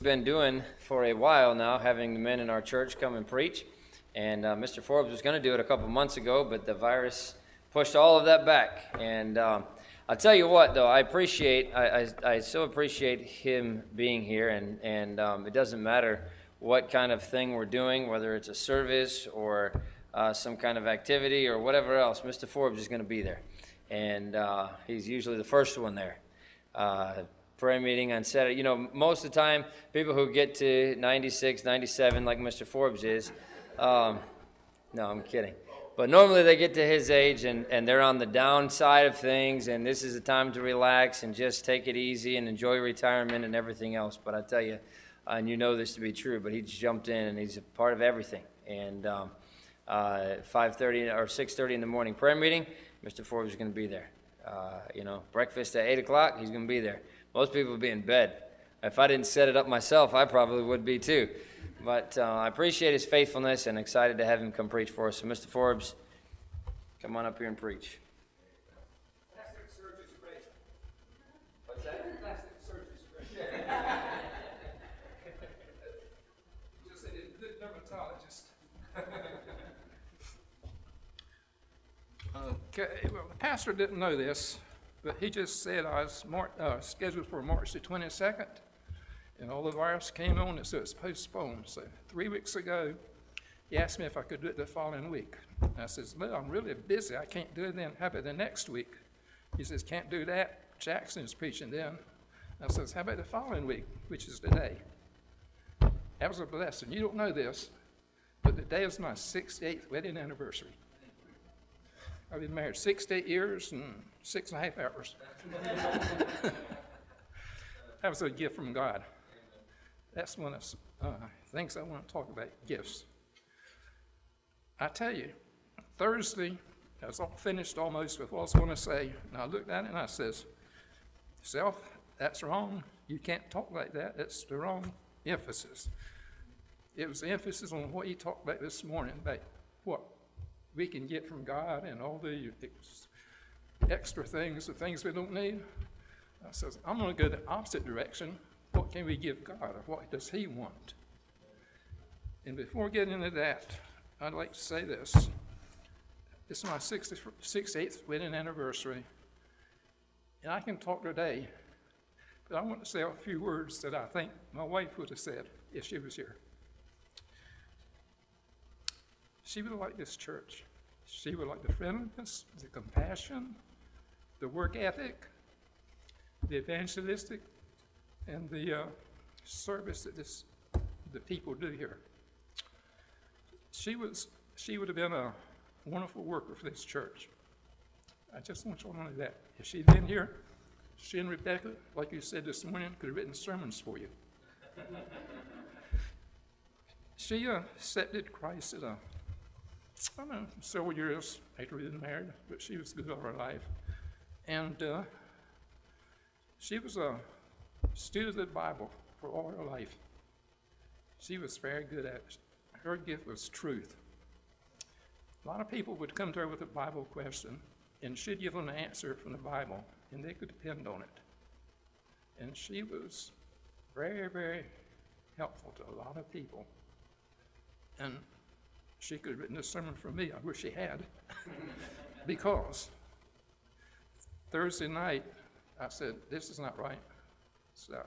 been doing for a while now, having the men in our church come and preach. And uh, Mr. Forbes was going to do it a couple months ago, but the virus pushed all of that back. And um, I'll tell you what, though, I appreciate, I, I, I so appreciate him being here. And, and um, it doesn't matter what kind of thing we're doing, whether it's a service or uh, some kind of activity or whatever else, Mr. Forbes is going to be there. And uh, he's usually the first one there. Prayer meeting on Saturday. You know, most of the time, people who get to 96, 97, like Mr. Forbes is, um, no, I'm kidding. But normally they get to his age and, and they're on the downside of things, and this is the time to relax and just take it easy and enjoy retirement and everything else. But I tell you, and you know this to be true, but he jumped in and he's a part of everything. And um, uh, 5:30 or 6:30 in the morning prayer meeting, Mr. Forbes is going to be there. Uh, you know, breakfast at 8 o'clock, he's going to be there. Most people would be in bed. If I didn't set it up myself, I probably would be too. But uh, I appreciate his faithfulness and excited to have him come preach for us. So, Mr. Forbes, come on up here and preach. Pastor, the surgeon's great. What's that? The surgeon's great. Just a good dermatologist. Okay, well, the pastor didn't know this, but he just said I was mar- uh, scheduled for March the 22nd, and all the virus came on, and so it's postponed. So three weeks ago, he asked me if I could do it the following week. And I says, well, I'm really busy. I can't do it then. How about the next week? He says, can't do that. Jackson is preaching then. I says, how about the following week, which is today? That was a blessing. You don't know this, but today is my 68th wedding anniversary. I've been married 68 years and six and a half hours. that was a gift from God. That's one of the uh, things I want to talk about gifts. I tell you, Thursday, I was all finished almost with what I was going to say, and I looked at it and I says, Self, that's wrong. You can't talk like that. That's the wrong emphasis. It was the emphasis on what you talked about this morning, about what we can get from God and all the extra things, the things we don't need. I says, I'm going to go the opposite direction. What can we give God, or what does He want? And before getting into that, I'd like to say this. Is my 68th wedding anniversary, and I can talk today, but I want to say a few words that I think my wife would have said if she was here. She would like this church. She would like the friendliness, the compassion, the work ethic, the evangelistic, and the uh, service that this, the people do here. She was she would have been a wonderful worker for this church. I just want you to know that. If she'd been here, she and Rebecca, like you said this morning, could have written sermons for you. she uh, accepted Christ at a I don't know, several years we been married, but she was good all her life. And uh, she was a student of the Bible for all her life. She was very good at it. Her gift was truth. A lot of people would come to her with a Bible question, and she'd give them an answer from the Bible, and they could depend on it. And she was very, very helpful to a lot of people. And she could have written a sermon for me. I wish she had. because Thursday night, I said, This is not right. So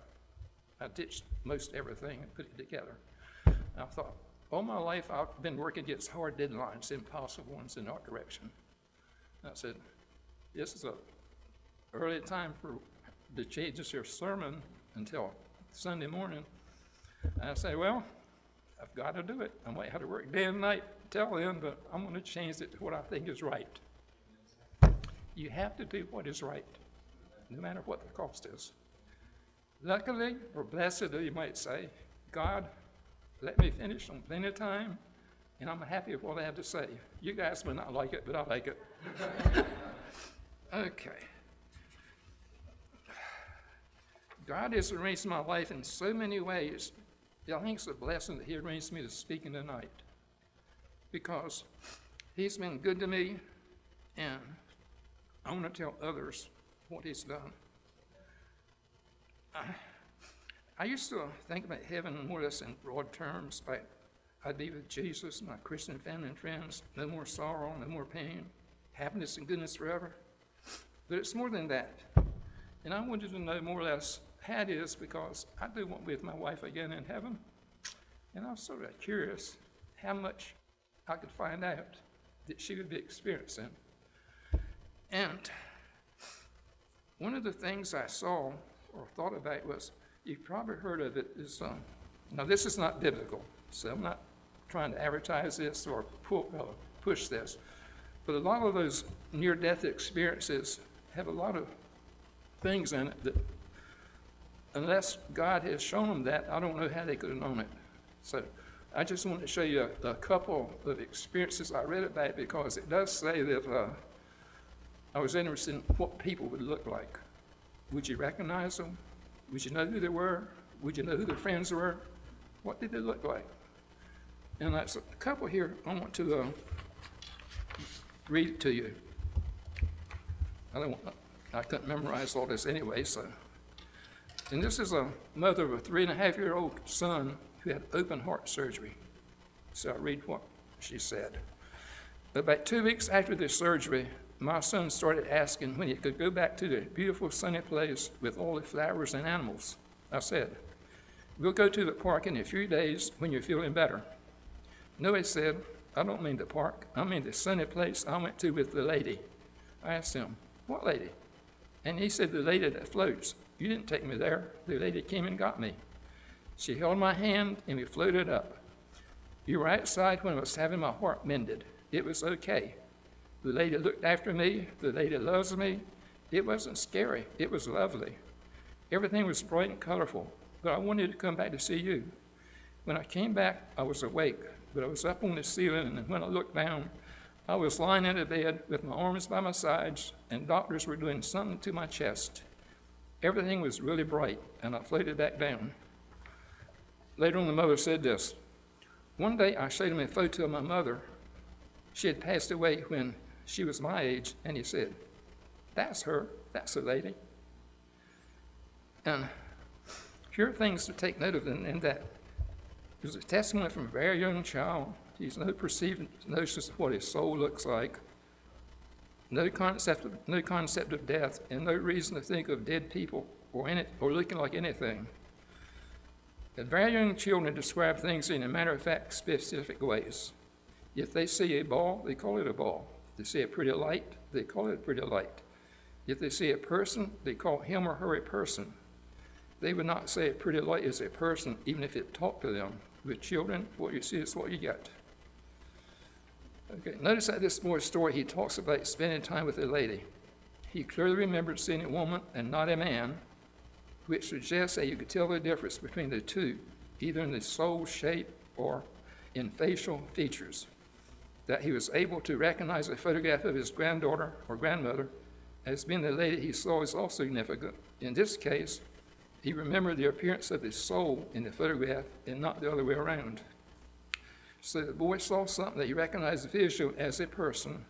I ditched most everything and put it together. And I thought, all my life I've been working against hard deadlines, impossible ones in art direction. And I said, This is a early time for to change your sermon until Sunday morning. And I say, Well, I've got to do it. I might have to work day and night till then, but I'm going to change it to what I think is right. You have to do what is right, no matter what the cost is. Luckily, or blessedly, you might say, God let me finish on plenty of time, and I'm happy with what I have to say. You guys may not like it, but I like it. okay. God has arranged my life in so many ways I think it's a blessing that He arranged me to speak in tonight because He's been good to me, and I want to tell others what He's done. I, I used to think about heaven more or less in broad terms, but I'd be with Jesus, my Christian family and friends, no more sorrow, no more pain, happiness and goodness forever. But it's more than that. And I wanted to know more or less how it is because I do want to be with my wife again in heaven. And I was sort of curious how much I could find out that she would be experiencing. And one of the things I saw or thought about was you've probably heard of it is um, now this is not biblical, so I'm not trying to advertise this or pull, uh, push this, but a lot of those near-death experiences have a lot of things in it that, unless God has shown them that, I don't know how they could have known it. So I just want to show you a, a couple of experiences I read about because it does say that uh, I was interested in what people would look like. Would you recognize them? Would you know who they were? Would you know who their friends were? What did they look like? And that's a couple here I want to uh, read it to you. I don't want, I couldn't memorize all this anyway, so. And this is a mother of a three and a half year old son who had open heart surgery. So I read what she said. About two weeks after the surgery, my son started asking when he could go back to the beautiful sunny place with all the flowers and animals. I said, We'll go to the park in a few days when you're feeling better. No, he said, I don't mean the park. I mean the sunny place I went to with the lady. I asked him, What lady? And he said, The lady that floats. You didn't take me there. The lady came and got me. She held my hand and we floated up. You were outside when I was having my heart mended. It was okay. The lady looked after me. The lady loves me. It wasn't scary. It was lovely. Everything was bright and colorful, but I wanted to come back to see you. When I came back, I was awake, but I was up on the ceiling, and when I looked down, I was lying in a bed with my arms by my sides, and doctors were doing something to my chest. Everything was really bright, and I floated back down. Later on, the mother said this One day I showed him a photo of my mother. She had passed away when she was my age, and he said, That's her, that's the lady. And here are things to take note of in, in that. There's a testimony from a very young child. He's no perceived notions of what his soul looks like, no concept of, no concept of death, and no reason to think of dead people or, it, or looking like anything. And very young children describe things in a matter of fact, specific ways. If they see a ball, they call it a ball. They see a pretty light, they call it a pretty light. If they see a person, they call him or her a person. They would not say a pretty light is a person, even if it talked to them. With children, what you see is what you get. Okay, notice that this boy's story, he talks about spending time with a lady. He clearly remembered seeing a woman and not a man, which suggests that you could tell the difference between the two, either in the soul shape or in facial features. That he was able to recognize a photograph of his granddaughter or grandmother as being the lady he saw is also significant. In this case, he remembered the appearance of his soul in the photograph and not the other way around. So the boy saw something that he recognized visually as a person.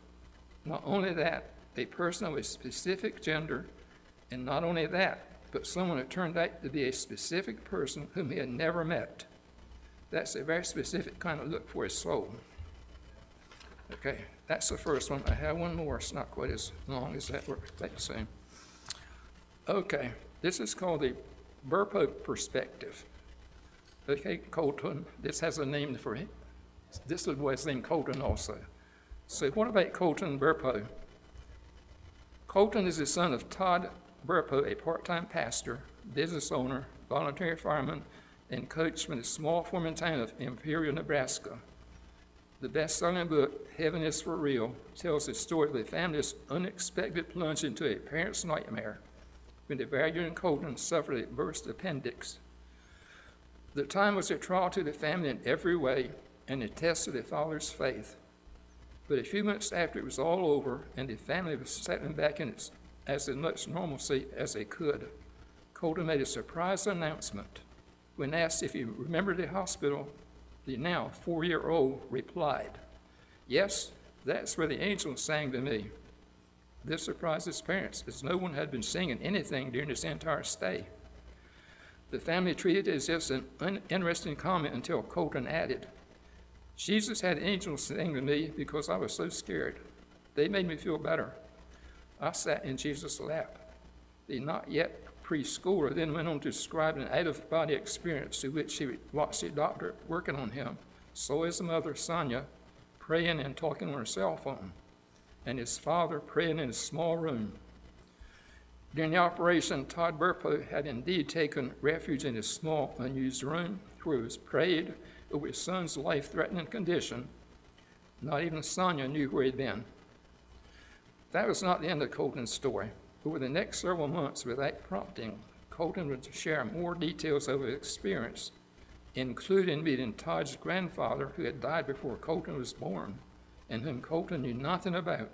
Not only that, a person of a specific gender, and not only that, but someone who turned out to be a specific person whom he had never met. That's a very specific kind of look for his soul. Okay, that's the first one. I have one more. It's not quite as long as that. We're about the same. Okay, this is called the Burpo perspective. Okay, Colton. This has a name for it. This was named Colton also. So what about Colton Burpo? Colton is the son of Todd Burpo, a part-time pastor, business owner, volunteer fireman, and coach from the small farming town of Imperial, Nebraska. The best-selling book, Heaven is for Real, tells the story of a family's unexpected plunge into a parent's nightmare when the young Colton suffered a burst appendix. The time was a trial to the family in every way and a test of the father's faith. But a few months after it was all over and the family was settling back in its, as much normalcy as they could, Colton made a surprise announcement. When asked if he remembered the hospital, the now four year old replied, Yes, that's where the angel sang to me. This surprised his parents, as no one had been singing anything during his entire stay. The family treated it as just an uninteresting comment until Colton added, Jesus had angels sing to me because I was so scared. They made me feel better. I sat in Jesus' lap. The not yet preschooler then went on to describe an out of body experience to which he watched the doctor working on him. So his mother, Sonja, praying and talking on her cell phone, and his father praying in a small room. During the operation, Todd Burpo had indeed taken refuge in his small, unused room where he was prayed over his son's life threatening condition. Not even Sonja knew where he'd been. That was not the end of Colton's story. Over the next several months, without prompting, Colton would share more details of his experience, including meeting Todd's grandfather, who had died before Colton was born, and whom Colton knew nothing about.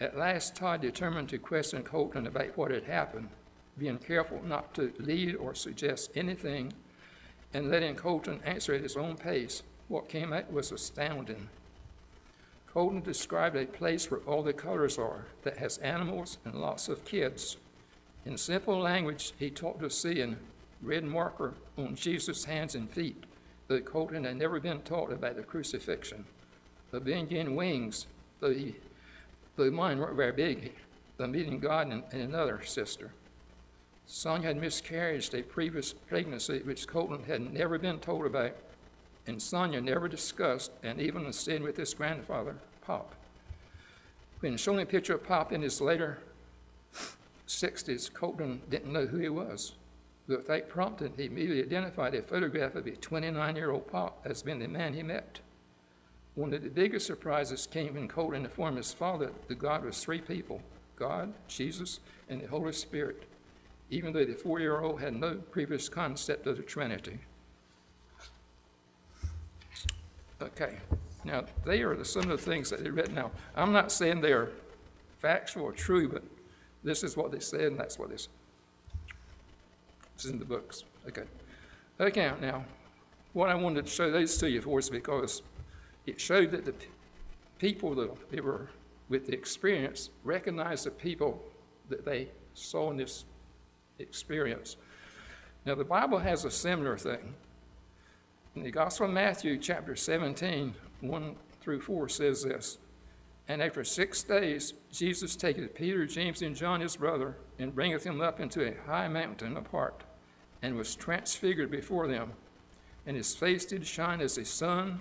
At last, Todd determined to question Colton about what had happened, being careful not to lead or suggest anything, and letting Colton answer at his own pace. What came out was astounding. Colton described a place where all the colors are, that has animals and lots of kids. In simple language, he talked of seeing red marker on Jesus' hands and feet, that Colton had never been taught about the crucifixion. Of being wings, though, he, though mine weren't very big, the meeting God and, and another sister. Sonja had miscarried a previous pregnancy which Colton had never been told about and Sonja never discussed, and even stayed with his grandfather, Pop. When shown a picture of Pop in his later 60s, Colton didn't know who he was. But without prompting, he immediately identified a photograph of a 29 year old Pop as being the man he met. One of the biggest surprises came when Colton informed his father that God was three people God, Jesus, and the Holy Spirit, even though the four year old had no previous concept of the Trinity. Okay. Now, they are the, some of the things that they've written. Now, I'm not saying they're factual or true, but this is what they said, and that's what they. This is in the books. Okay. Okay, now, what I wanted to show these to you for is because it showed that the people that they were with the experience recognized the people that they saw in this experience. Now, the Bible has a similar thing. The Gospel of Matthew, chapter 17, 1 through 4 says this And after six days, Jesus taketh Peter, James, and John his brother, and bringeth them up into a high mountain apart, and was transfigured before them. And his face did shine as the sun,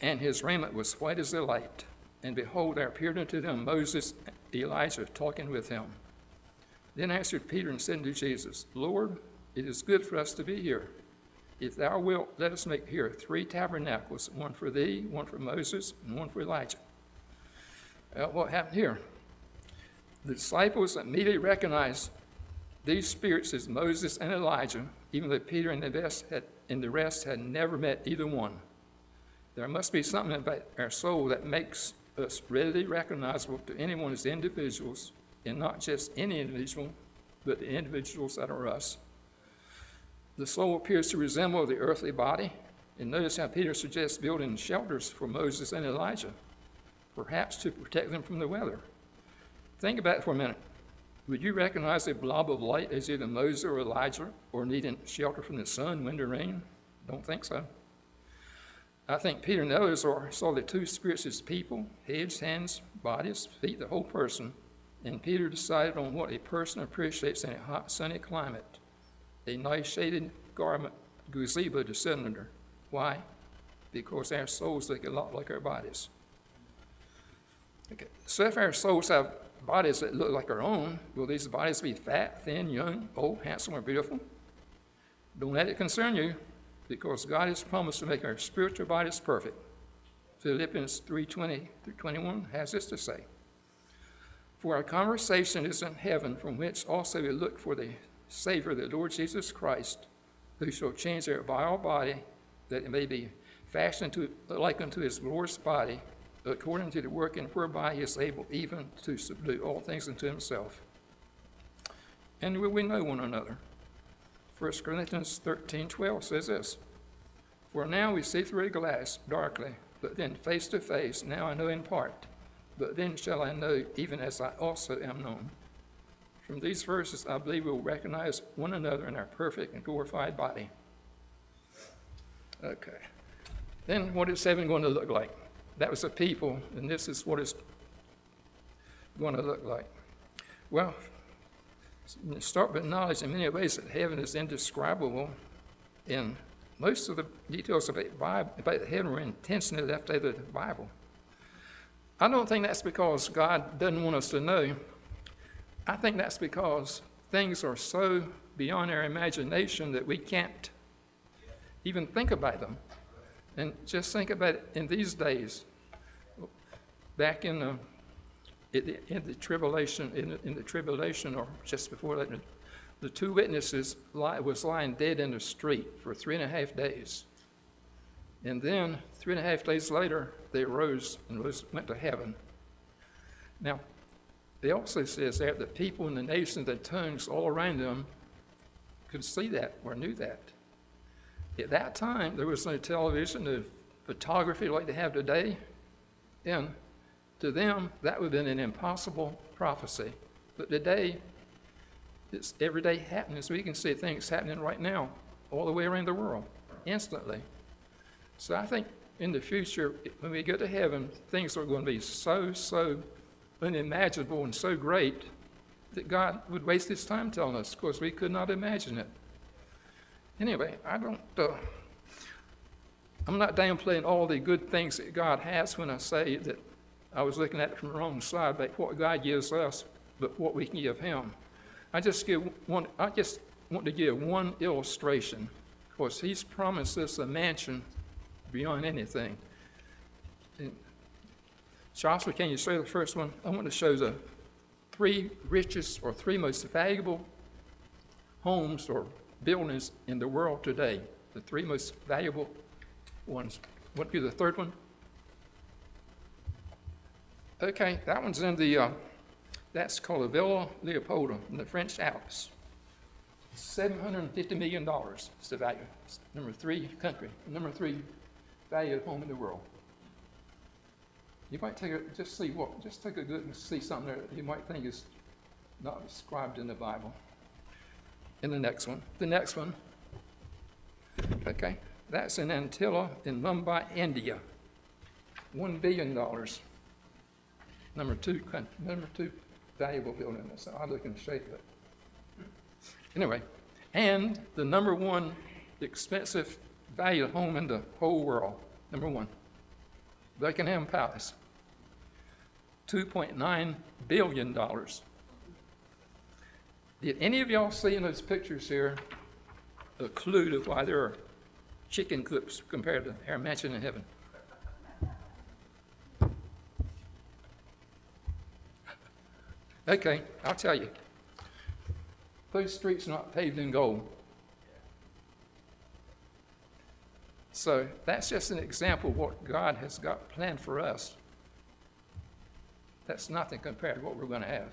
and his raiment was white as the light. And behold, there appeared unto them Moses and Elijah talking with him. Then answered Peter and said to Jesus, Lord, it is good for us to be here. If thou wilt, let us make here three tabernacles one for thee, one for Moses, and one for Elijah. Well, what happened here? The disciples immediately recognized these spirits as Moses and Elijah, even though Peter and the rest had, and the rest had never met either one. There must be something about our soul that makes us readily recognizable to anyone as individuals, and not just any individual, but the individuals that are us. The soul appears to resemble the earthly body, and notice how Peter suggests building shelters for Moses and Elijah, perhaps to protect them from the weather. Think about it for a minute. Would you recognize a blob of light as either Moses or Elijah, or needing shelter from the sun, wind, or rain? Don't think so. I think Peter and the others are, saw the two spirits as people, heads, hands, bodies, feet, the whole person, and Peter decided on what a person appreciates in a hot, sunny climate a nice shaded garment, gazebo to sit under. Why? Because our souls look a lot like our bodies. Okay. So if our souls have bodies that look like our own, will these bodies be fat, thin, young, old, handsome, or beautiful? Don't let it concern you, because God has promised to make our spiritual bodies perfect. Philippians 3:20 through 21 has this to say. For our conversation is in heaven, from which also we look for the Savior, the Lord Jesus Christ, who shall change their vile body, that it may be fashioned to, like unto his glorious body, according to the working whereby he is able even to subdue all things unto himself. And will we know one another? 1 Corinthians 13 12 says this For now we see through a glass darkly, but then face to face. Now I know in part, but then shall I know even as I also am known. From these verses, I believe we'll recognize one another in our perfect and glorified body. Okay. Then what is heaven going to look like? That was the people, and this is what it's going to look like. Well, start with knowledge in many ways that heaven is indescribable, and most of the details about heaven were intentionally left out of the Bible. I don't think that's because God doesn't want us to know. I think that's because things are so beyond our imagination that we can't even think about them. And just think about it in these days, back in the, in the tribulation, in the, in the tribulation, or just before that, the two witnesses lie, was lying dead in the street for three and a half days. And then, three and a half days later, they arose and was, went to heaven. Now, it also says that the people in the nations, the tongues all around them could see that or knew that. At that time, there was no television, no photography like they have today. And to them, that would have been an impossible prophecy. But today, it's everyday happenings. We can see things happening right now, all the way around the world, instantly. So I think in the future, when we get to heaven, things are going to be so, so unimaginable and so great that God would waste his time telling us because we could not imagine it. Anyway, I don't, uh, I'm not downplaying all the good things that God has when I say that I was looking at it from the wrong side, but what God gives us, but what we can give him. I just give one, I just want to give one illustration Of course, he's promised us a mansion beyond anything. And Joshua, can you show the first one? I want to show the three richest or three most valuable homes or buildings in the world today. The three most valuable ones. What be the third one? Okay, that one's in the uh, that's called the Villa Leopolda in the French Alps. $750 million is the value. It's number three country, number three valued home in the world. You might take a, just see what, just take a good and see something that you might think is not described in the Bible. In the next one, the next one, okay, that's in Antilia in Mumbai, India. $1 billion. Number two, number two valuable building. It's an odd looking shape, but anyway. And the number one expensive valued home in the whole world. Number one, Buckingham Palace. $2.9 billion. Did any of y'all see in those pictures here a clue to why there are chicken coops compared to our mansion in heaven? Okay, I'll tell you. Those streets are not paved in gold. So that's just an example of what God has got planned for us. That's nothing compared to what we're going to have.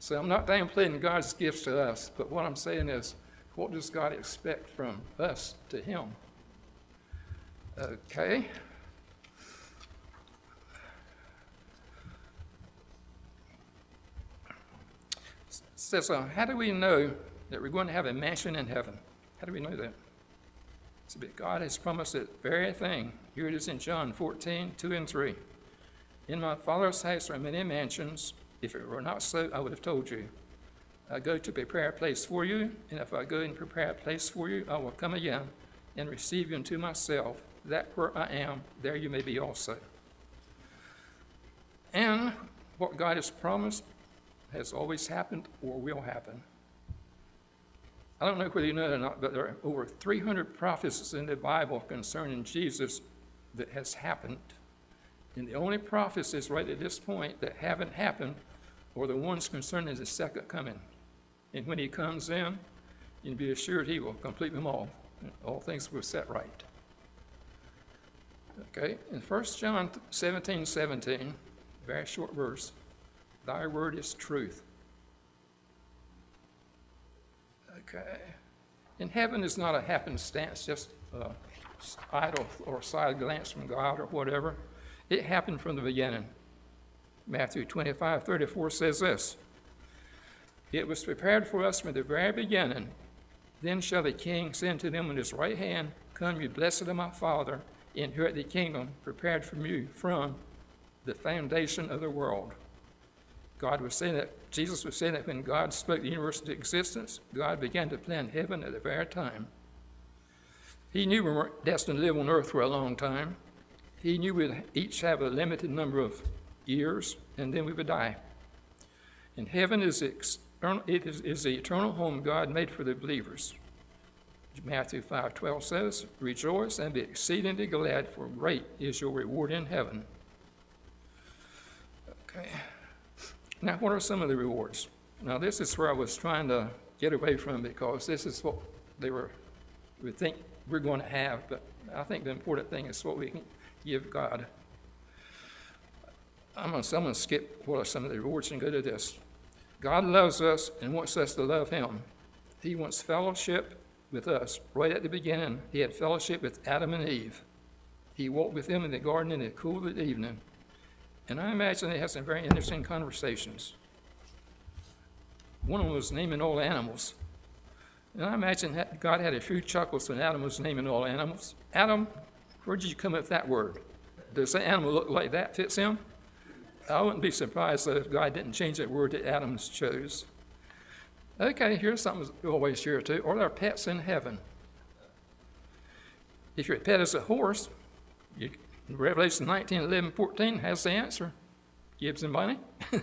So I'm not downplaying God's gifts to us, but what I'm saying is, what does God expect from us to Him? Okay. says, uh, How do we know that we're going to have a mansion in heaven? How do we know that? It's God has promised that very thing. Here it is in John 14, 2 and 3. In my Father's house are many mansions. If it were not so, I would have told you. I go to prepare a place for you, and if I go and prepare a place for you, I will come again and receive you unto myself, that where I am, there you may be also. And what God has promised has always happened or will happen. I don't know whether you know it or not, but there are over 300 prophecies in the Bible concerning Jesus that has happened. And the only prophecies right at this point that haven't happened are the ones concerning the second coming. And when he comes in, you can be assured he will complete them all. All things will set right. Okay, in 1 John 17 17, very short verse. Thy word is truth. Okay. And heaven is not a happenstance, just a idle or side glance from God or whatever. It happened from the beginning. Matthew 25, 34 says this It was prepared for us from the very beginning. Then shall the king send unto them on his right hand, Come, you blessed of my father, inherit the kingdom prepared for you from the foundation of the world. God was saying that, Jesus was saying that when God spoke the universe into existence, God began to plan heaven at the very time. He knew we weren't destined to live on earth for a long time. He knew we'd each have a limited number of years, and then we would die. And heaven is, external, it is, is the eternal home God made for the believers. Matthew 5:12 says, "Rejoice and be exceedingly glad, for great is your reward in heaven." Okay. Now, what are some of the rewards? Now, this is where I was trying to get away from because this is what they were we think we're going to have, but I think the important thing is what we can give God. I'm going, to, I'm going to skip what are some of the rewards and go to this. God loves us and wants us to love Him. He wants fellowship with us. Right at the beginning, He had fellowship with Adam and Eve. He walked with them in the garden in the cool of the evening. And I imagine they had some very interesting conversations. One of them was naming all animals. And I imagine that God had a few chuckles when Adam was naming all animals. Adam, where did you come up with that word? Does that animal look like that fits him? I wouldn't be surprised if God didn't change that word that Adams chose. Okay, here's something we always share too. Are there pets in heaven? If your pet is a horse, you, Revelation 19, 11, 14 has the answer. Gibbs and Bunny.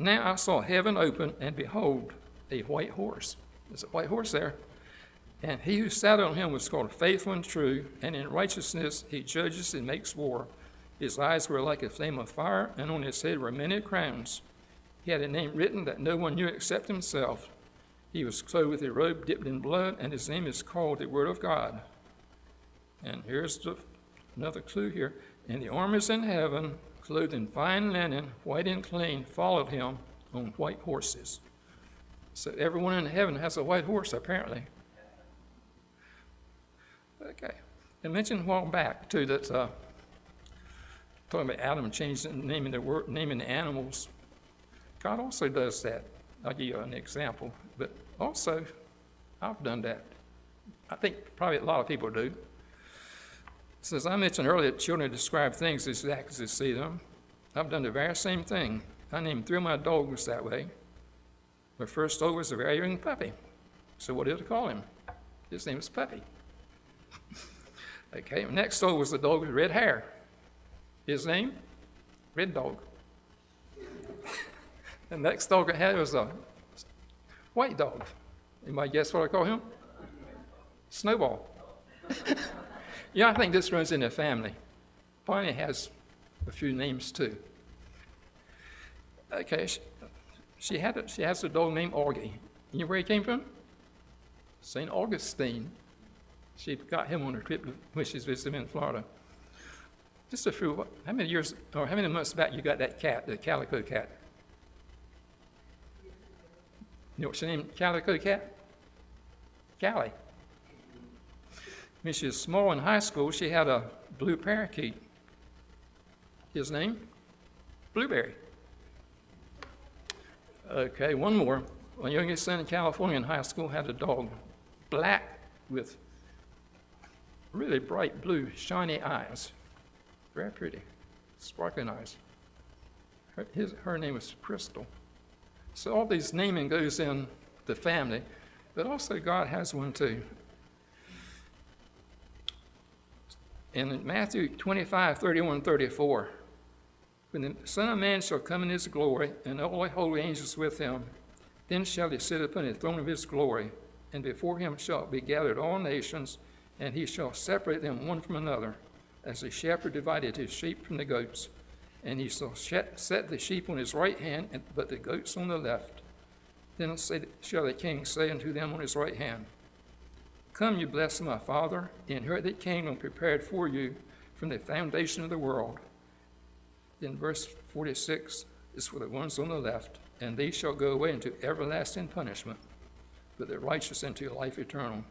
now I saw heaven open, and behold, a white horse. There's a white horse there. And he who sat on him was called faithful and true, and in righteousness he judges and makes war. His eyes were like a flame of fire, and on his head were many crowns. He had a name written that no one knew except himself. He was clothed with a robe dipped in blood, and his name is called the Word of God. And here's the, another clue here. And the armies in heaven, clothed in fine linen, white and clean, followed him on white horses. So everyone in heaven has a white horse, apparently. Okay. I mentioned a while back, too, that uh, talking about Adam changing the word, naming the animals. God also does that. I'll give you an example, but also I've done that. I think probably a lot of people do. So as I mentioned earlier, children describe things exactly as they see them. I've done the very same thing. I named three of my dogs that way. My first dog was a very young puppy. So what did I call him? His name was Puppy. Okay, next dog was the dog with red hair. His name? Red Dog. the next dog I had was a white dog. Anybody guess what I call him? Snowball. yeah, I think this runs in the family. Bonnie has a few names too. Okay, she, she had a, she has a dog named Augie. You know where he came from? St. Augustine. She got him on a trip when she's visiting in Florida. Just a few, how many years, or how many months back you got that cat, the calico cat? You know what's her name? Calico cat? Callie. When she was small in high school, she had a blue parakeet. His name? Blueberry. Okay, one more. My youngest son in California in high school had a dog, black with really bright blue, shiny eyes. Very pretty, sparkling eyes. Her, his, her name was Crystal. So all these naming goes in the family, but also God has one too. In Matthew 25, 31, 34, when the Son of Man shall come in his glory, and all the holy angels with him, then shall he sit upon the throne of his glory, and before him shall be gathered all nations, and he shall separate them one from another as the shepherd divided his sheep from the goats. And he shall set the sheep on his right hand, but the goats on the left. Then shall the king say unto them on his right hand, Come, you blessed my Father, inherit the kingdom prepared for you from the foundation of the world. Then verse 46 is for the ones on the left, and they shall go away into everlasting punishment, but the righteous into life eternal.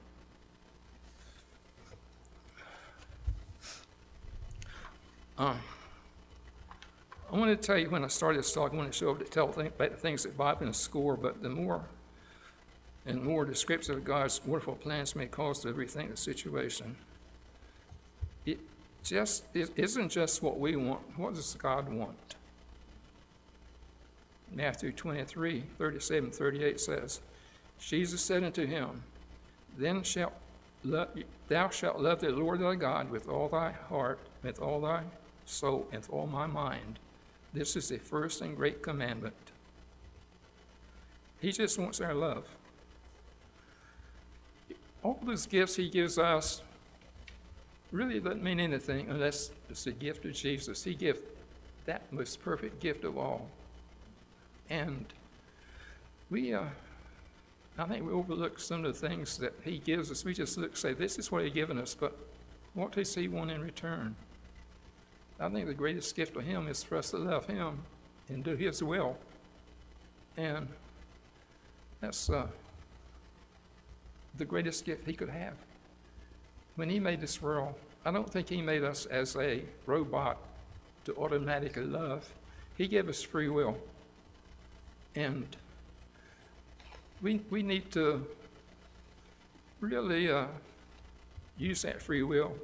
Um, I want to tell you when I started this talk, I want to show up to tell things, about the things that Bob the score, but the more and more descriptive of God's wonderful plans may cause to rethink the situation. It just it isn't just what we want. What does God want? Matthew 23, 37, 38 says, Jesus said unto him, Then shalt thou shalt love the Lord thy God with all thy heart, with all thy and with all my mind. This is the first and great commandment. He just wants our love. All those gifts he gives us really doesn't mean anything unless it's a gift of Jesus. He gives that most perfect gift of all. And we, uh, I think we overlook some of the things that he gives us. We just look, say, this is what he's given us, but what does he want in return? I think the greatest gift of him is for us to love him and do his will. And that's uh, the greatest gift he could have. When he made this world, I don't think he made us as a robot to automatically love. He gave us free will. And we, we need to really uh, use that free will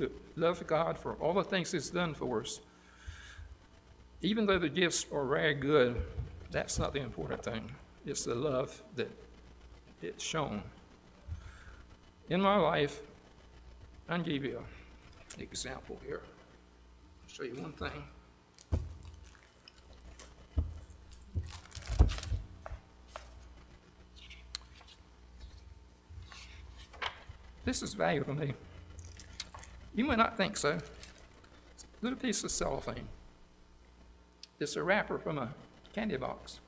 to love God for all the things He's done for us. Even though the gifts are very good, that's not the important thing. It's the love that it's shown. In my life, I'll give you an example here. I'll show you one thing. This is valuable to me. You might not think so. It's a little piece of cellophane. It's a wrapper from a candy box.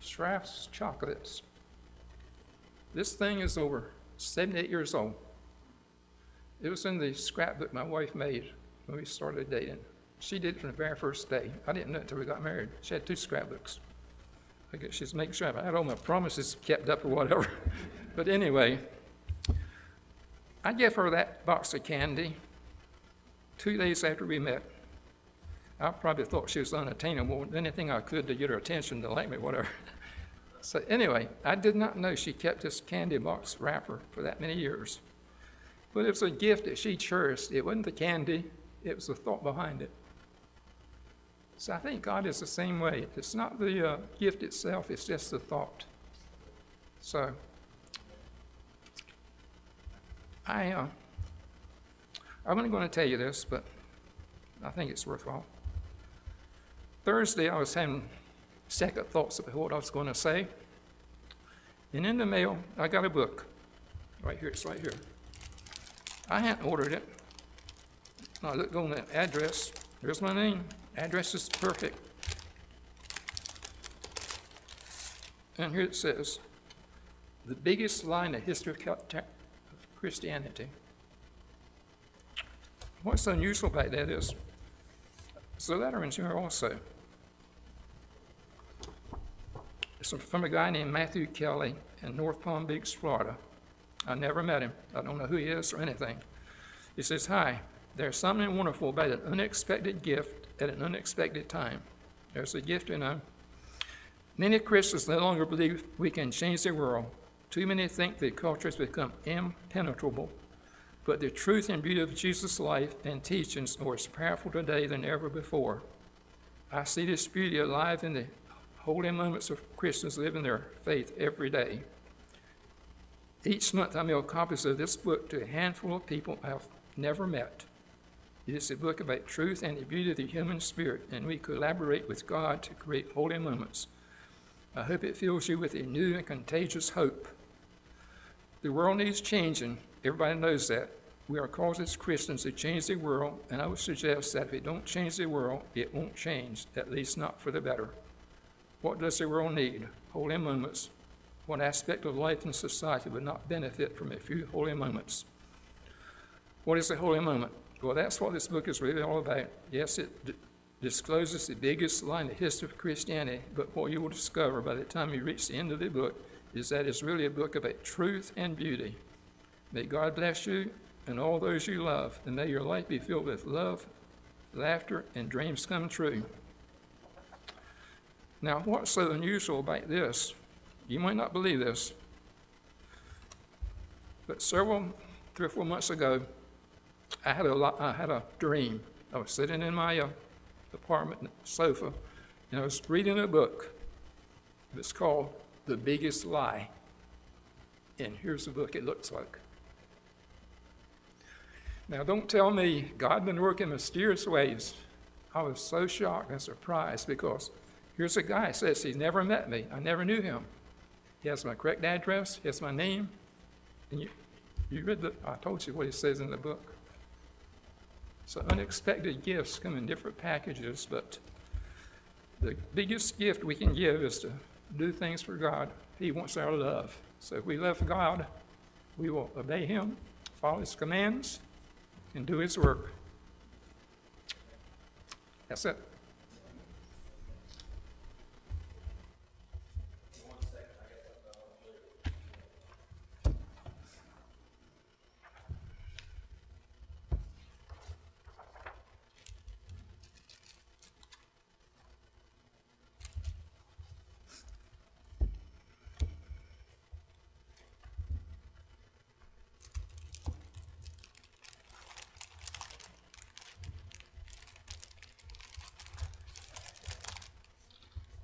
Schrafft's chocolates. This thing is over 78 years old. It was in the scrapbook my wife made when we started dating. She did it from the very first day. I didn't know it until we got married. She had two scrapbooks. I guess she's making sure I had all my promises kept up or whatever. but anyway, I gave her that box of candy two days after we met. I probably thought she was unattainable, anything I could to get her attention to like me, whatever. so anyway, I did not know she kept this candy box wrapper for that many years. But it was a gift that she cherished. It wasn't the candy, it was the thought behind it. So I think God is the same way. It's not the uh, gift itself, it's just the thought. So I, uh, I'm only going to tell you this, but I think it's worthwhile. Thursday, I was having second thoughts about what I was going to say. And in the mail, I got a book. Right here, it's right here. I hadn't ordered it. I looked on the address. There's my name. Address is perfect. And here it says, the biggest line of history of Christianity. What's unusual about that is, a letter in here also. It's from a guy named Matthew Kelly in North Palm Beach, Florida. I never met him. I don't know who he is or anything. He says, Hi, there's something wonderful about an unexpected gift at an unexpected time. There's a gift, you know. Many Christians no longer believe we can change the world. Too many think that culture has become impenetrable. But the truth and beauty of Jesus' life and teachings are as powerful today than ever before. I see this beauty alive in the holy moments of Christians living their faith every day. Each month, I mail copies of this book to a handful of people I've never met. It is a book about truth and the beauty of the human spirit, and we collaborate with God to create holy moments. I hope it fills you with a new and contagious hope. The world needs changing. Everybody knows that. We are called as Christians to change the world, and I would suggest that if we don't change the world, it won't change, at least not for the better. What does the world need? Holy moments what aspect of life and society would not benefit from a few holy moments? What is a holy moment? Well, that's what this book is really all about. Yes, it d- discloses the biggest lie in the history of Christianity, but what you will discover by the time you reach the end of the book is that it's really a book about truth and beauty. May God bless you and all those you love, and may your life be filled with love, laughter, and dreams come true. Now, what's so unusual about this? You might not believe this, but several, three or four months ago, I had a, I had a dream. I was sitting in my uh, apartment sofa, and I was reading a book. It's called The Biggest Lie. And here's the book it looks like. Now, don't tell me God been working mysterious ways. I was so shocked and surprised because here's a guy says he's never met me. I never knew him. He has my correct address. He has my name. And you, you read the, I told you what he says in the book. So unexpected gifts come in different packages, but the biggest gift we can give is to do things for God. He wants our love. So if we love God, we will obey Him, follow His commands, and do His work. That's it.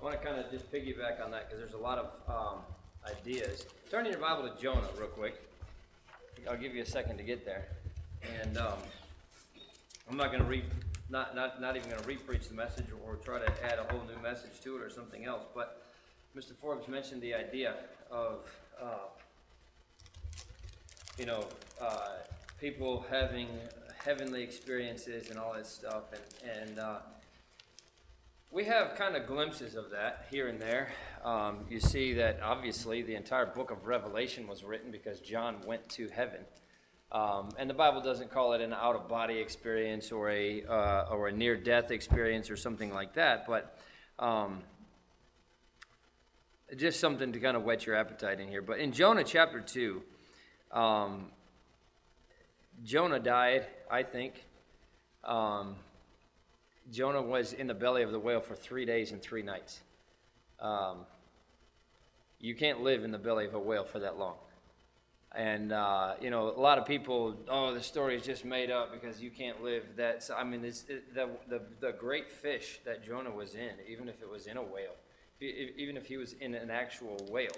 I want to kind of just piggyback on that because there's a lot of um, ideas. Turn your Bible to Jonah real quick. I'll give you a second to get there. And um, I'm not going to read, not, not, not even going to re-preach the message or try to add a whole new message to it or something else. But Mr. Forbes mentioned the idea of, uh, you know, uh, people having heavenly experiences and all that stuff. And, and uh, we have kind of glimpses of that here and there. Um, you see that obviously the entire book of Revelation was written because John went to heaven. Um, and the Bible doesn't call it an out of body experience or a, uh, or a near death experience or something like that, but um, just something to kind of whet your appetite in here. But in Jonah chapter 2, um, Jonah died, I think. Jonah was in the belly of the whale for three days and three nights. Um, you can't live in the belly of a whale for that long. And, uh, you know, a lot of people, oh, the story is just made up because you can't live that. So, I mean, it, the, the, the great fish that Jonah was in, even if it was in a whale, if, even if he was in an actual whale,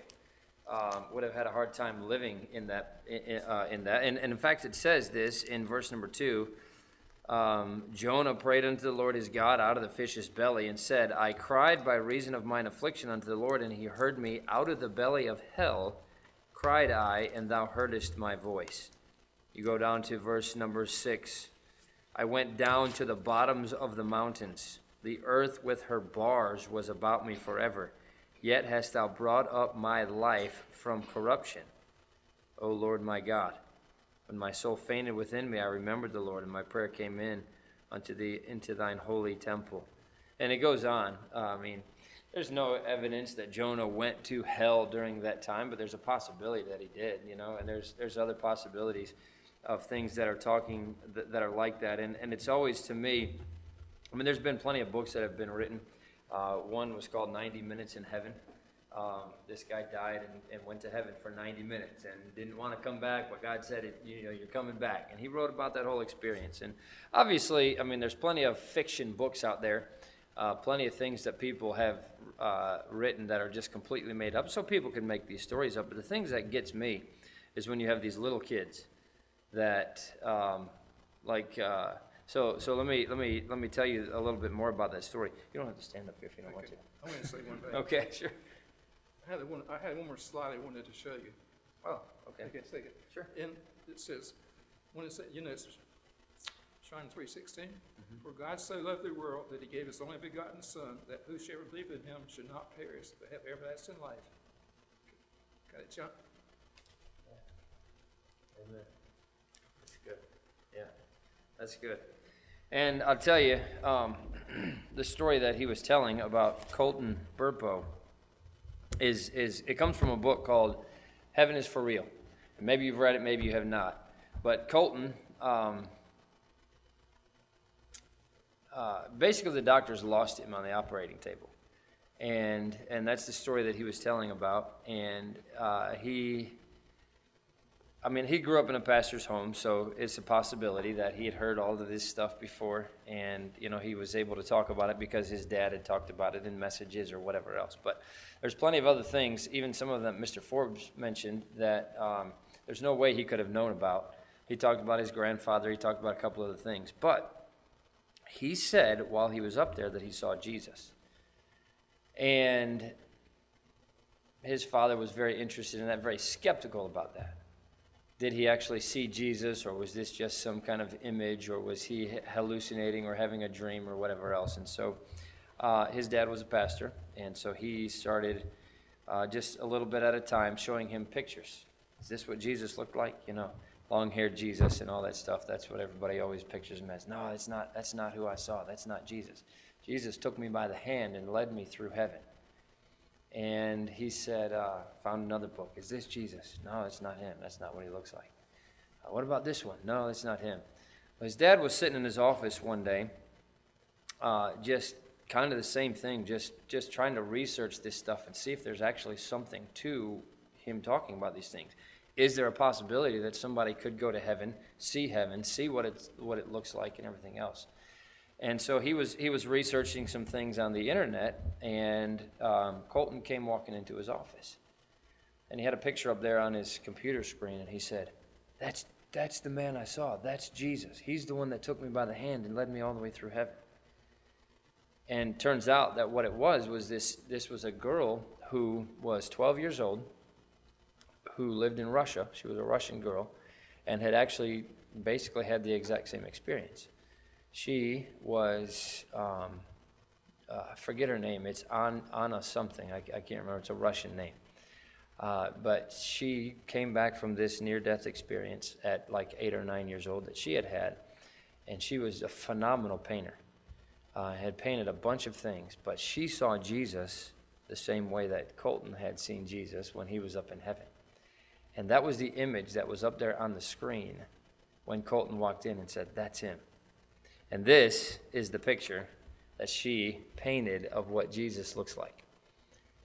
um, would have had a hard time living in that. In, uh, in that. And, and in fact, it says this in verse number two. Um, Jonah prayed unto the Lord his God out of the fish's belly and said, I cried by reason of mine affliction unto the Lord, and he heard me out of the belly of hell, cried I, and thou heardest my voice. You go down to verse number six. I went down to the bottoms of the mountains. The earth with her bars was about me forever. Yet hast thou brought up my life from corruption, O Lord my God. When my soul fainted within me, I remembered the Lord, and my prayer came in unto thee into thine holy temple. And it goes on. Uh, I mean, there's no evidence that Jonah went to hell during that time, but there's a possibility that he did, you know, and there's there's other possibilities of things that are talking that, that are like that. And and it's always to me, I mean, there's been plenty of books that have been written. Uh, one was called 90 Minutes in Heaven. Um, this guy died and, and, went to heaven for 90 minutes and didn't want to come back, but God said, it, you know, you're coming back. And he wrote about that whole experience. And obviously, I mean, there's plenty of fiction books out there, uh, plenty of things that people have uh, written that are just completely made up, so people can make these stories up. But the things that gets me is when you have these little kids that, um, like, uh, so so let me let me let me tell you a little bit more about that story. You don't have to stand up here if you don't Okay. want to. I'm going to say one thing. Okay, sure. I had one, I had one more slide I wanted to show you. Oh, okay. Okay, take it. Sure. And it says, when it said, you know, it's John three sixteen, for God so loved the world that he gave his only begotten Son, that whosoever believeth in him should not perish, but have everlasting life. Got it, John? Yeah. Amen. That's good. Yeah, that's good. And I'll tell you, um, the story that he was telling about Colton Burpo is, is it comes from a book called Heaven is for Real. Maybe you've read it, maybe you have not. But Colton, um, uh, basically, the doctors lost him on the operating table. and and that's the story that he was telling about. And uh, he, I mean, he grew up in a pastor's home, so it's a possibility that he had heard all of this stuff before, and you know he was able to talk about it because his dad had talked about it in messages or whatever else. But there's plenty of other things, even some of them Mr. Forbes mentioned that um, there's no way he could have known about. He talked about his grandfather. He talked about a couple other things, but he said while he was up there that he saw Jesus. And his father was very interested in that, very skeptical about that. Did he actually see Jesus, or was this just some kind of image, or was he hallucinating or having a dream or whatever else? And so uh, his dad was a pastor, and so he started uh, just a little bit at a time showing him pictures. Is this what Jesus looked like? You know, long haired Jesus and all that stuff. That's what everybody always pictures him as. No, that's not, that's not who I saw. That's not Jesus. Jesus took me by the hand and led me through heaven. And he said, uh, found another book. Is this Jesus? No, it's not him. That's not what he looks like. Uh, what about this one? No, it's not him. Well, his dad was sitting in his office one day, uh, just kind of the same thing, just, just trying to research this stuff and see if there's actually something to him talking about these things. Is there a possibility that somebody could go to heaven, see heaven, see what, it's, what it looks like, and everything else? And so he was he was researching some things on the internet, and um, Colton came walking into his office, and he had a picture up there on his computer screen, and he said, "That's that's the man I saw. That's Jesus. He's the one that took me by the hand and led me all the way through heaven." And turns out that what it was was this this was a girl who was 12 years old, who lived in Russia. She was a Russian girl, and had actually basically had the exact same experience she was, um, uh, forget her name. It's An, Anna something. I, I, can't remember. It's a Russian name. Uh, but she came back from this near death experience at like eight or nine years old that she had had. And she was a phenomenal painter. Uh, had painted a bunch of things, but she saw Jesus the same way that Colton had seen Jesus when he was up in heaven. And that was the image that was up there on the screen when Colton walked in and said, That's him. And this is the picture that she painted of what Jesus looks like.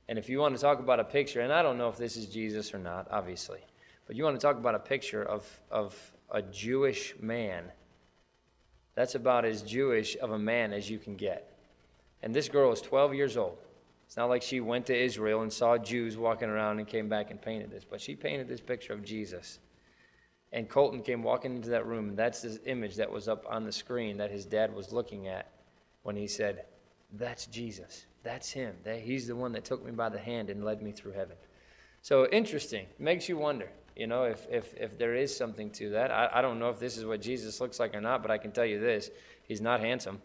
And if you want to talk about a picture, and I don't know if this is Jesus or not, obviously, but you want to talk about a picture of, of a Jewish man, that's about as Jewish of a man as you can get. And this girl is 12 years old. It's not like she went to Israel and saw Jews walking around and came back and painted this, but she painted this picture of Jesus. And Colton came walking into that room, and that's the image that was up on the screen that his dad was looking at when he said, That's Jesus. That's him. He's the one that took me by the hand and led me through heaven. So interesting. Makes you wonder, you know, if, if, if there is something to that. I, I don't know if this is what Jesus looks like or not, but I can tell you this He's not handsome.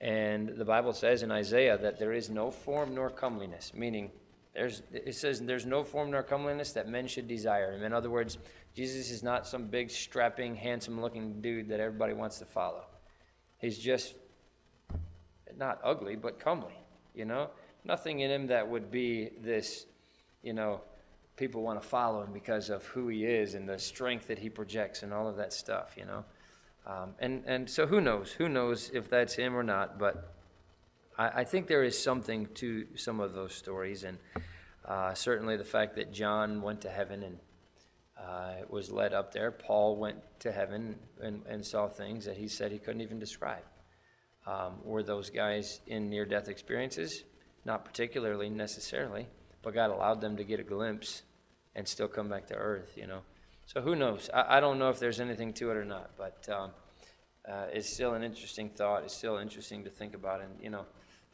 And the Bible says in Isaiah that there is no form nor comeliness, meaning there's, it says there's no form nor comeliness that men should desire him. In other words, Jesus is not some big, strapping, handsome looking dude that everybody wants to follow. He's just not ugly, but comely, you know? Nothing in him that would be this, you know, people want to follow him because of who he is and the strength that he projects and all of that stuff, you know? Um, and, and so who knows? Who knows if that's him or not, but I, I think there is something to some of those stories. And uh, certainly the fact that John went to heaven and uh, was led up there. Paul went to heaven and, and saw things that he said he couldn't even describe. Um, were those guys in near death experiences? Not particularly necessarily, but God allowed them to get a glimpse and still come back to earth, you know. So who knows? I, I don't know if there's anything to it or not, but um, uh, it's still an interesting thought. It's still interesting to think about. And, you know,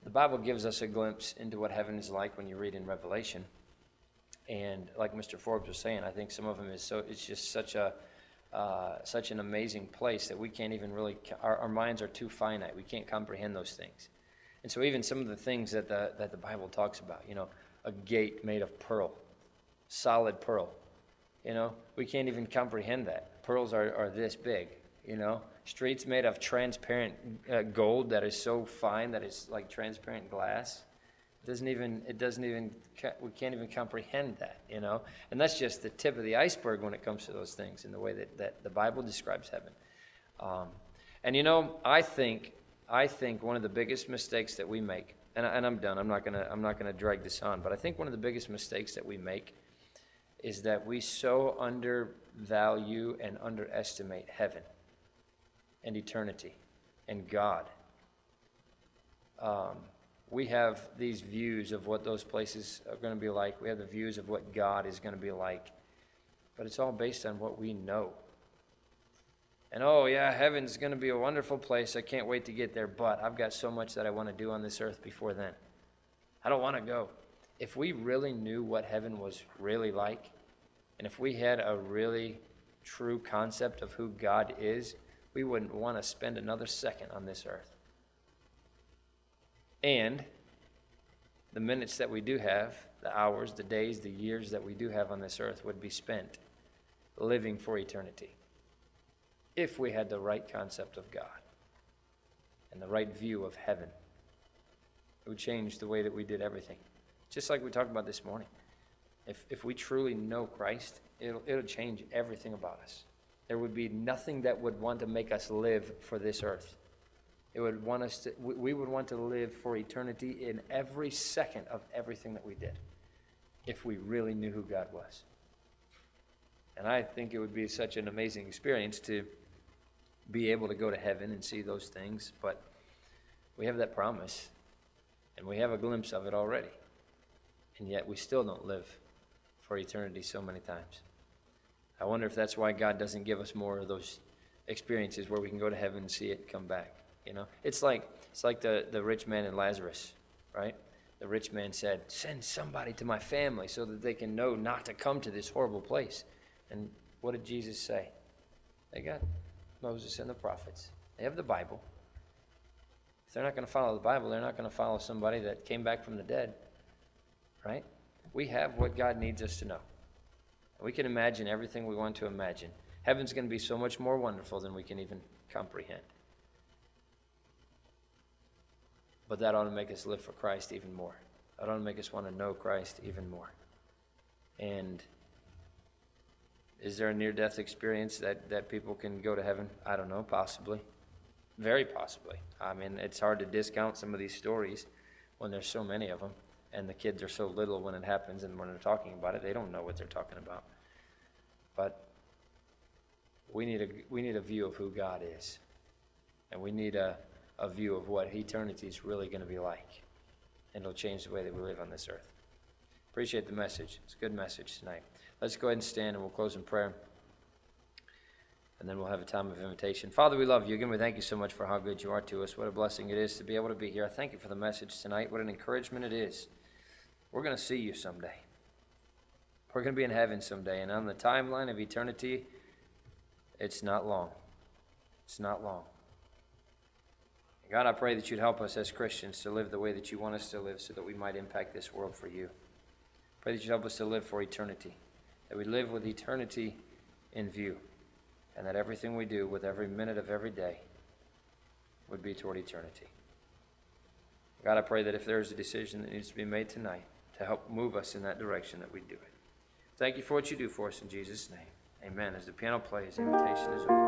the Bible gives us a glimpse into what heaven is like when you read in Revelation. And like Mr. Forbes was saying, I think some of them is so. It's just such a uh, such an amazing place that we can't even really. Our, our minds are too finite. We can't comprehend those things. And so even some of the things that the that the Bible talks about, you know, a gate made of pearl, solid pearl. You know, we can't even comprehend that. Pearls are, are this big. You know, streets made of transparent uh, gold that is so fine that it's like transparent glass it doesn't even it doesn't even we can't even comprehend that you know and that's just the tip of the iceberg when it comes to those things in the way that, that the bible describes heaven um, and you know i think i think one of the biggest mistakes that we make and, I, and I'm done. I'm not gonna I'm not gonna drag this on. But I think one of the biggest mistakes that we make is that we so undervalue and underestimate heaven and eternity and God. Um, we have these views of what those places are going to be like. We have the views of what God is going to be like. But it's all based on what we know. And oh, yeah, heaven's going to be a wonderful place. I can't wait to get there. But I've got so much that I want to do on this earth before then. I don't want to go. If we really knew what heaven was really like, and if we had a really true concept of who God is, we wouldn't want to spend another second on this earth. And the minutes that we do have, the hours, the days, the years that we do have on this earth would be spent living for eternity if we had the right concept of God and the right view of heaven. It would change the way that we did everything. Just like we talked about this morning. If, if we truly know Christ, it'll, it'll change everything about us. There would be nothing that would want to make us live for this earth. It would want us to, we- we would want to live for eternity in every second of everything that we did if we really knew who God was. And I think it would be such an amazing experience to be able to go to heaven and see those things, but we have that promise and we have a glimpse of it already. And yet we still don't live for eternity so many times. I wonder if that's why God doesn't give us more of those experiences where we can go to heaven and see it come back. You know, it's like it's like the the rich man and Lazarus, right? The rich man said, "Send somebody to my family so that they can know not to come to this horrible place." And what did Jesus say? They got Moses and the prophets. They have the Bible. If they're not going to follow the Bible, they're not going to follow somebody that came back from the dead, right? We have what God needs us to know. We can imagine everything we want to imagine. Heaven's going to be so much more wonderful than we can even comprehend. But that ought to make us live for Christ even more. That ought to make us want to know Christ even more. And is there a near death experience that, that people can go to heaven? I don't know, possibly. Very possibly. I mean, it's hard to discount some of these stories when there's so many of them, and the kids are so little when it happens, and when they're talking about it, they don't know what they're talking about. But we need a, we need a view of who God is, and we need a, a view of what eternity is really going to be like, and it'll change the way that we live on this earth. Appreciate the message. It's a good message tonight. Let's go ahead and stand and we'll close in prayer. And then we'll have a time of invitation. Father, we love you. Again, we thank you so much for how good you are to us. What a blessing it is to be able to be here. I thank you for the message tonight. What an encouragement it is. We're going to see you someday. We're going to be in heaven someday. And on the timeline of eternity, it's not long. It's not long. God, I pray that you'd help us as Christians to live the way that you want us to live so that we might impact this world for you. Pray that you'd help us to live for eternity, that we live with eternity in view, and that everything we do with every minute of every day would be toward eternity. God, I pray that if there is a decision that needs to be made tonight to help move us in that direction, that we do it. Thank you for what you do for us in Jesus' name. Amen. As the piano plays, invitation is over.